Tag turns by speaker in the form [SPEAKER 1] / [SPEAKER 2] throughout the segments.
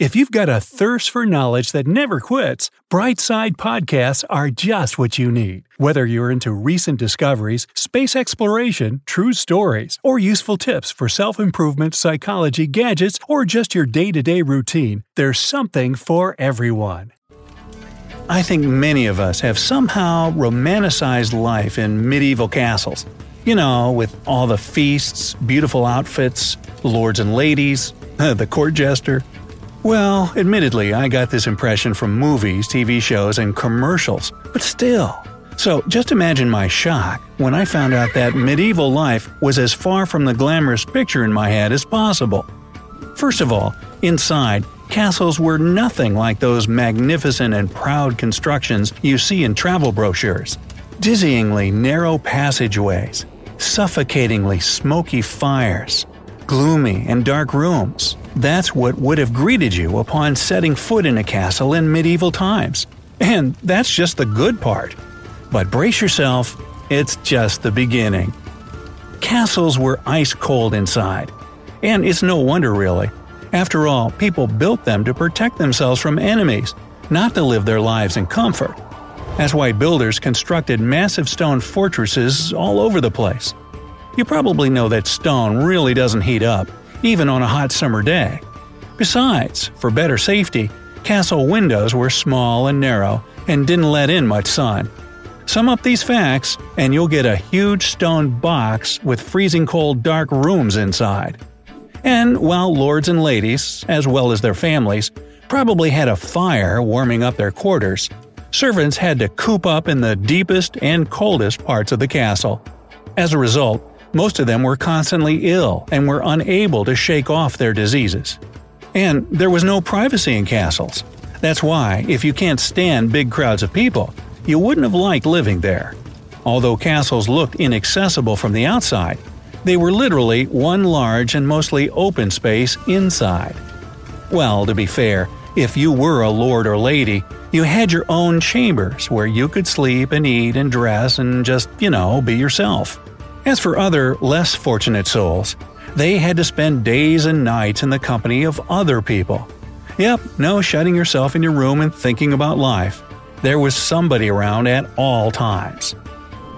[SPEAKER 1] If you've got a thirst for knowledge that never quits, Brightside Podcasts are just what you need. Whether you're into recent discoveries, space exploration, true stories, or useful tips for self improvement, psychology, gadgets, or just your day to day routine, there's something for everyone. I think many of us have somehow romanticized life in medieval castles. You know, with all the feasts, beautiful outfits, lords and ladies, the court jester. Well, admittedly, I got this impression from movies, TV shows, and commercials, but still. So just imagine my shock when I found out that medieval life was as far from the glamorous picture in my head as possible. First of all, inside, castles were nothing like those magnificent and proud constructions you see in travel brochures. Dizzyingly narrow passageways, suffocatingly smoky fires, gloomy and dark rooms. That's what would have greeted you upon setting foot in a castle in medieval times. And that's just the good part. But brace yourself, it's just the beginning. Castles were ice cold inside. And it's no wonder, really. After all, people built them to protect themselves from enemies, not to live their lives in comfort. That's why builders constructed massive stone fortresses all over the place. You probably know that stone really doesn't heat up, even on a hot summer day. Besides, for better safety, castle windows were small and narrow and didn't let in much sun. Sum up these facts, and you'll get a huge stone box with freezing cold dark rooms inside. And while lords and ladies, as well as their families, probably had a fire warming up their quarters, servants had to coop up in the deepest and coldest parts of the castle. As a result, most of them were constantly ill and were unable to shake off their diseases. And there was no privacy in castles. That's why, if you can't stand big crowds of people, you wouldn't have liked living there. Although castles looked inaccessible from the outside, they were literally one large and mostly open space inside. Well, to be fair, if you were a lord or lady, you had your own chambers where you could sleep and eat and dress and just, you know, be yourself. As for other, less fortunate souls, they had to spend days and nights in the company of other people. Yep, no shutting yourself in your room and thinking about life. There was somebody around at all times.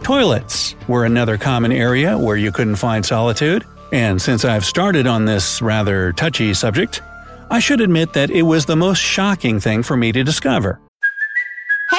[SPEAKER 1] Toilets were another common area where you couldn't find solitude, and since I've started on this rather touchy subject, I should admit that it was the most shocking thing for me to discover.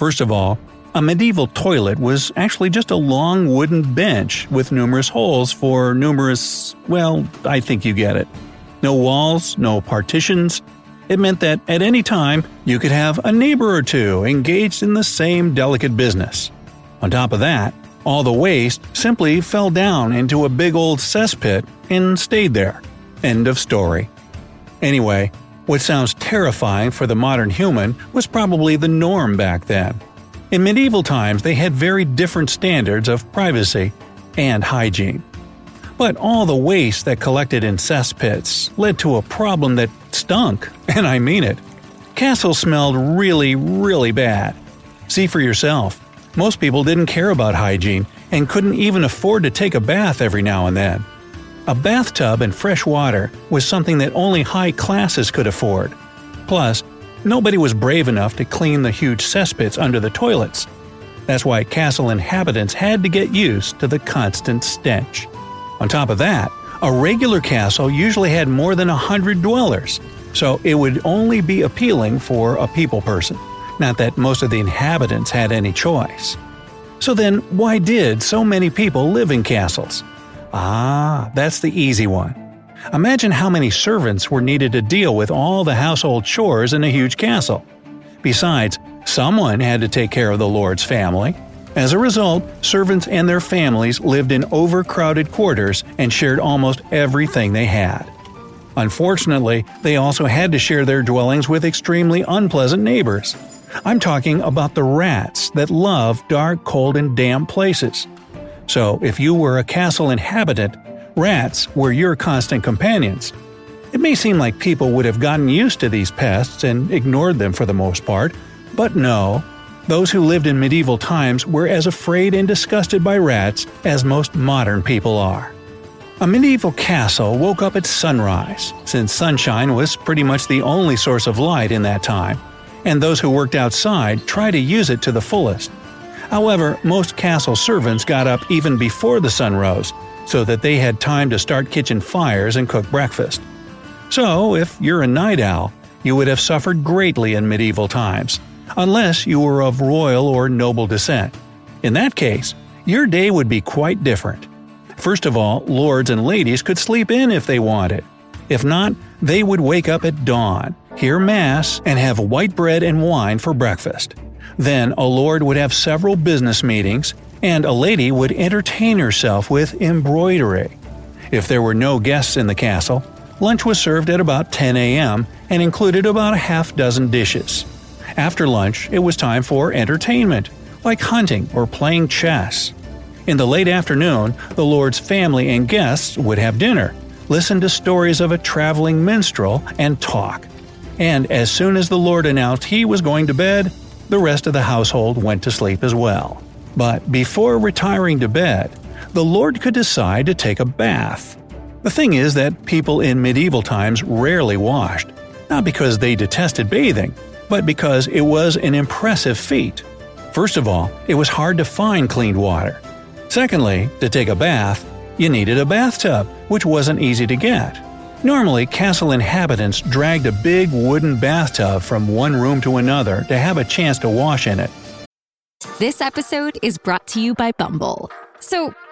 [SPEAKER 1] First of all, a medieval toilet was actually just a long wooden bench with numerous holes for numerous, well, I think you get it. No walls, no partitions. It meant that at any time you could have a neighbor or two engaged in the same delicate business. On top of that, all the waste simply fell down into a big old cesspit and stayed there. End of story. Anyway, what sounds terrifying for the modern human was probably the norm back then. In medieval times, they had very different standards of privacy and hygiene. But all the waste that collected in cesspits led to a problem that stunk, and I mean it. Castles smelled really, really bad. See for yourself. Most people didn't care about hygiene and couldn't even afford to take a bath every now and then. A bathtub and fresh water was something that only high classes could afford. Plus, nobody was brave enough to clean the huge cesspits under the toilets. That's why castle inhabitants had to get used to the constant stench. On top of that, a regular castle usually had more than a hundred dwellers, so it would only be appealing for a people person. Not that most of the inhabitants had any choice. So then, why did so many people live in castles? Ah, that's the easy one. Imagine how many servants were needed to deal with all the household chores in a huge castle. Besides, someone had to take care of the Lord's family. As a result, servants and their families lived in overcrowded quarters and shared almost everything they had. Unfortunately, they also had to share their dwellings with extremely unpleasant neighbors. I'm talking about the rats that love dark, cold, and damp places. So, if you were a castle inhabitant, rats were your constant companions. It may seem like people would have gotten used to these pests and ignored them for the most part, but no. Those who lived in medieval times were as afraid and disgusted by rats as most modern people are. A medieval castle woke up at sunrise, since sunshine was pretty much the only source of light in that time, and those who worked outside tried to use it to the fullest. However, most castle servants got up even before the sun rose, so that they had time to start kitchen fires and cook breakfast. So, if you're a night owl, you would have suffered greatly in medieval times, unless you were of royal or noble descent. In that case, your day would be quite different. First of all, lords and ladies could sleep in if they wanted. If not, they would wake up at dawn, hear Mass, and have white bread and wine for breakfast. Then a lord would have several business meetings, and a lady would entertain herself with embroidery. If there were no guests in the castle, lunch was served at about 10 a.m. and included about a half dozen dishes. After lunch, it was time for entertainment, like hunting or playing chess. In the late afternoon, the Lord's family and guests would have dinner, listen to stories of a traveling minstrel, and talk. And as soon as the Lord announced he was going to bed, the rest of the household went to sleep as well. But before retiring to bed, the Lord could decide to take a bath. The thing is that people in medieval times rarely washed, not because they detested bathing, but because it was an impressive feat. First of all, it was hard to find clean water. Secondly, to take a bath, you needed a bathtub, which wasn't easy to get. Normally, castle inhabitants dragged a big wooden bathtub from one room to another to have a chance to wash in it.
[SPEAKER 2] This episode is brought to you by Bumble. So,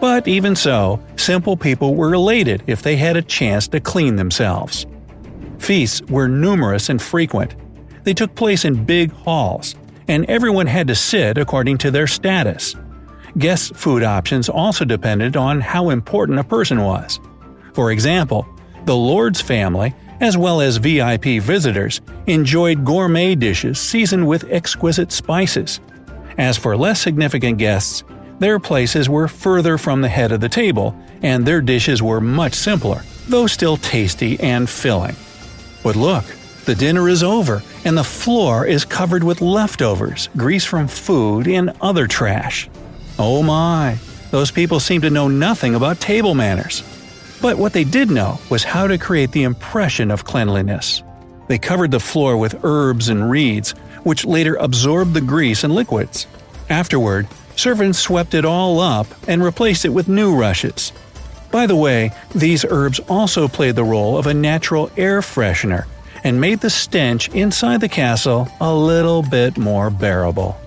[SPEAKER 1] But even so, simple people were elated if they had a chance to clean themselves. Feasts were numerous and frequent. They took place in big halls, and everyone had to sit according to their status. Guests' food options also depended on how important a person was. For example, the Lord's family as well as VIP visitors, enjoyed gourmet dishes seasoned with exquisite spices. As for less significant guests, their places were further from the head of the table, and their dishes were much simpler, though still tasty and filling. But look, the dinner is over, and the floor is covered with leftovers, grease from food, and other trash. Oh my, those people seem to know nothing about table manners. But what they did know was how to create the impression of cleanliness. They covered the floor with herbs and reeds, which later absorbed the grease and liquids. Afterward, servants swept it all up and replaced it with new rushes. By the way, these herbs also played the role of a natural air freshener and made the stench inside the castle a little bit more bearable.